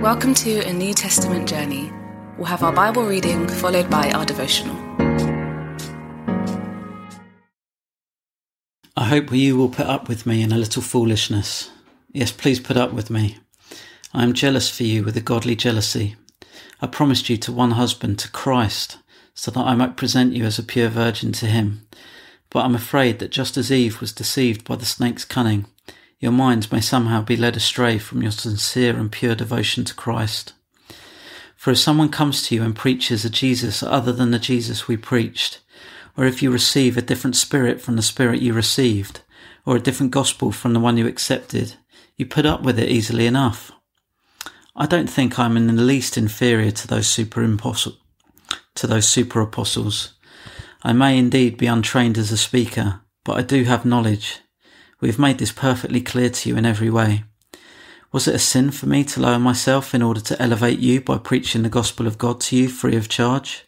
Welcome to a New Testament journey. We'll have our Bible reading followed by our devotional. I hope you will put up with me in a little foolishness. Yes, please put up with me. I am jealous for you with a godly jealousy. I promised you to one husband, to Christ, so that I might present you as a pure virgin to him. But I'm afraid that just as Eve was deceived by the snake's cunning, your minds may somehow be led astray from your sincere and pure devotion to Christ. For if someone comes to you and preaches a Jesus other than the Jesus we preached, or if you receive a different spirit from the spirit you received, or a different gospel from the one you accepted, you put up with it easily enough. I don't think I'm in the least inferior to those super to those super apostles. I may indeed be untrained as a speaker, but I do have knowledge we have made this perfectly clear to you in every way. Was it a sin for me to lower myself in order to elevate you by preaching the gospel of God to you free of charge?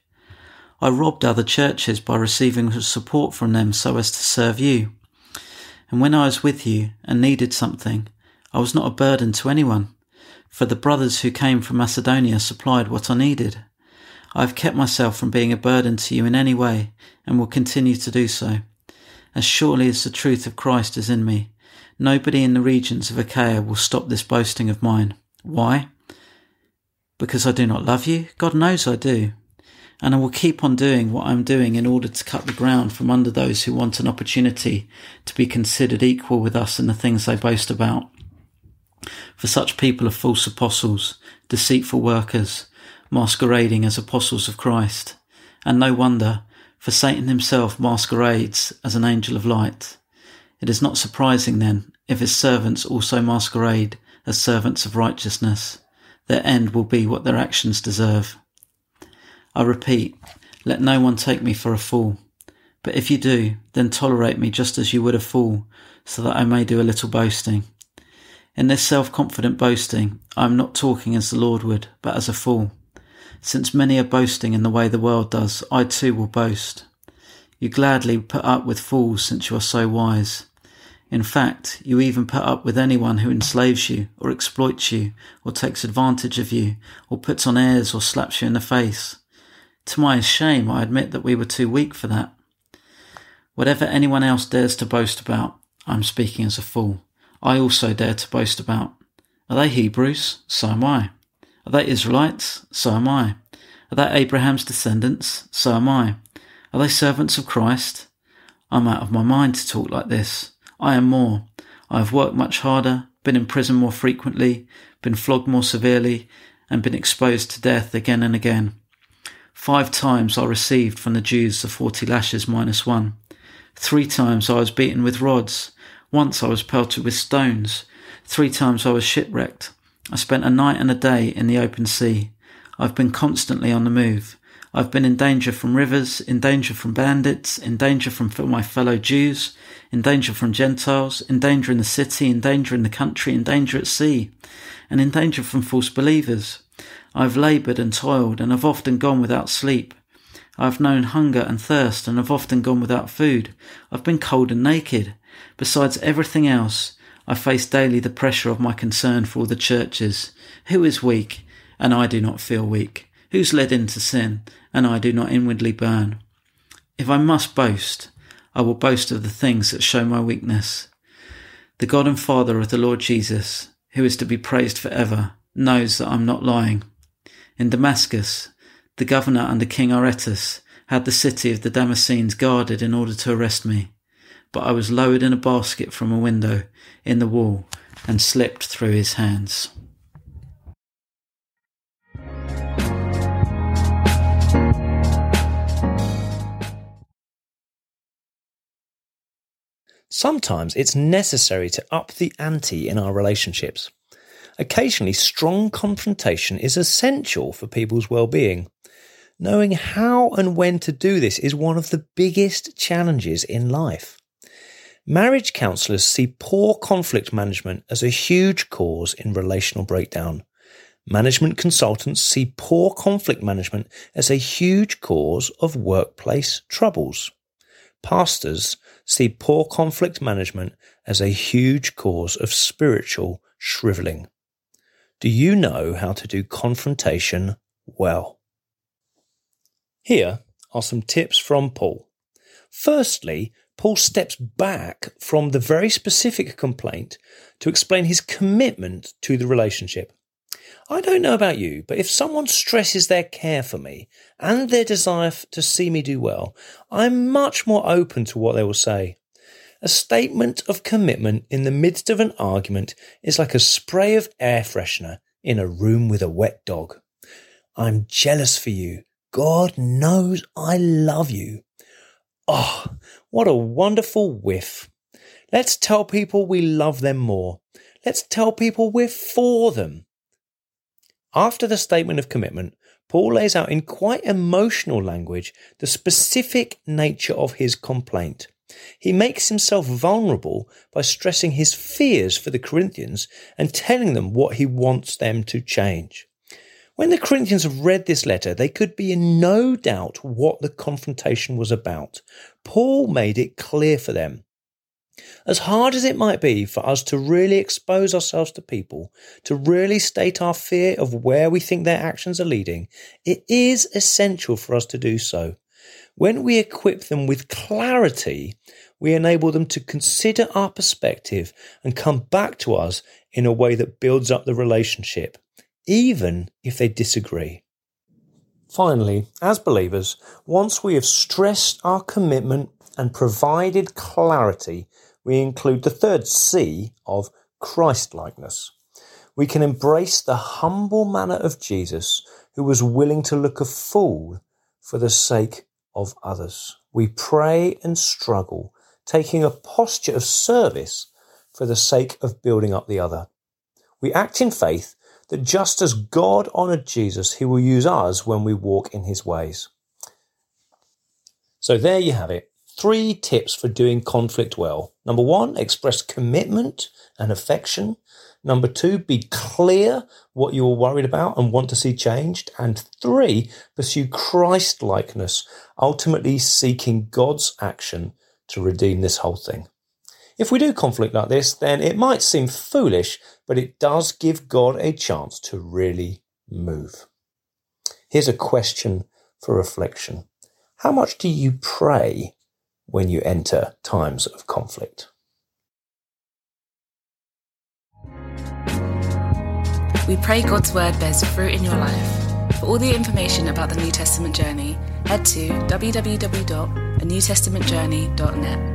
I robbed other churches by receiving support from them so as to serve you. And when I was with you and needed something, I was not a burden to anyone, for the brothers who came from Macedonia supplied what I needed. I have kept myself from being a burden to you in any way and will continue to do so as surely as the truth of Christ is in me. Nobody in the regions of Achaia will stop this boasting of mine. Why? Because I do not love you? God knows I do. And I will keep on doing what I'm doing in order to cut the ground from under those who want an opportunity to be considered equal with us in the things they boast about. For such people are false apostles, deceitful workers, masquerading as apostles of Christ. And no wonder, for Satan himself masquerades as an angel of light. It is not surprising then if his servants also masquerade as servants of righteousness. Their end will be what their actions deserve. I repeat, let no one take me for a fool. But if you do, then tolerate me just as you would a fool, so that I may do a little boasting. In this self-confident boasting, I am not talking as the Lord would, but as a fool. Since many are boasting in the way the world does, I too will boast. You gladly put up with fools since you are so wise. In fact, you even put up with anyone who enslaves you, or exploits you, or takes advantage of you, or puts on airs, or slaps you in the face. To my shame, I admit that we were too weak for that. Whatever anyone else dares to boast about, I'm speaking as a fool. I also dare to boast about. Are they Hebrews? So am I. Are they Israelites? So am I. Are they Abraham's descendants? So am I. Are they servants of Christ? I'm out of my mind to talk like this. I am more. I have worked much harder, been in prison more frequently, been flogged more severely, and been exposed to death again and again. Five times I received from the Jews the forty lashes minus one. Three times I was beaten with rods. Once I was pelted with stones. Three times I was shipwrecked. I spent a night and a day in the open sea. I've been constantly on the move. I've been in danger from rivers, in danger from bandits, in danger from my fellow Jews, in danger from Gentiles, in danger in the city, in danger in the country, in danger at sea, and in danger from false believers. I've laboured and toiled, and have often gone without sleep. I've known hunger and thirst, and have often gone without food. I've been cold and naked. Besides everything else, I face daily the pressure of my concern for all the churches. Who is weak, and I do not feel weak? Who's led into sin, and I do not inwardly burn? If I must boast, I will boast of the things that show my weakness. The God and Father of the Lord Jesus, who is to be praised for ever, knows that I'm not lying. In Damascus, the governor under King Aretas had the city of the Damascenes guarded in order to arrest me but I was lowered in a basket from a window in the wall and slipped through his hands. Sometimes it's necessary to up the ante in our relationships. Occasionally, strong confrontation is essential for people's well-being. Knowing how and when to do this is one of the biggest challenges in life. Marriage counsellors see poor conflict management as a huge cause in relational breakdown. Management consultants see poor conflict management as a huge cause of workplace troubles. Pastors see poor conflict management as a huge cause of spiritual shriveling. Do you know how to do confrontation well? Here are some tips from Paul. Firstly, Paul steps back from the very specific complaint to explain his commitment to the relationship. I don't know about you, but if someone stresses their care for me and their desire to see me do well, I'm much more open to what they will say. A statement of commitment in the midst of an argument is like a spray of air freshener in a room with a wet dog. I'm jealous for you. God knows I love you. Oh, what a wonderful whiff. Let's tell people we love them more. Let's tell people we're for them. After the statement of commitment, Paul lays out in quite emotional language the specific nature of his complaint. He makes himself vulnerable by stressing his fears for the Corinthians and telling them what he wants them to change. When the Corinthians have read this letter, they could be in no doubt what the confrontation was about. Paul made it clear for them. As hard as it might be for us to really expose ourselves to people, to really state our fear of where we think their actions are leading, it is essential for us to do so. When we equip them with clarity, we enable them to consider our perspective and come back to us in a way that builds up the relationship, even if they disagree. Finally, as believers, once we have stressed our commitment and provided clarity, we include the third C of Christlikeness. We can embrace the humble manner of Jesus, who was willing to look a fool for the sake of others. We pray and struggle, taking a posture of service for the sake of building up the other. We act in faith that just as God honored Jesus, he will use us when we walk in his ways. So there you have it three tips for doing conflict well. Number one, express commitment and affection. Number two, be clear what you are worried about and want to see changed. And three, pursue Christ likeness, ultimately seeking God's action to redeem this whole thing. If we do conflict like this, then it might seem foolish, but it does give God a chance to really move. Here's a question for reflection. How much do you pray when you enter times of conflict. We pray God's word bears fruit in your life. For all the information about the New Testament journey, head to www.anewtestamentjourney.net.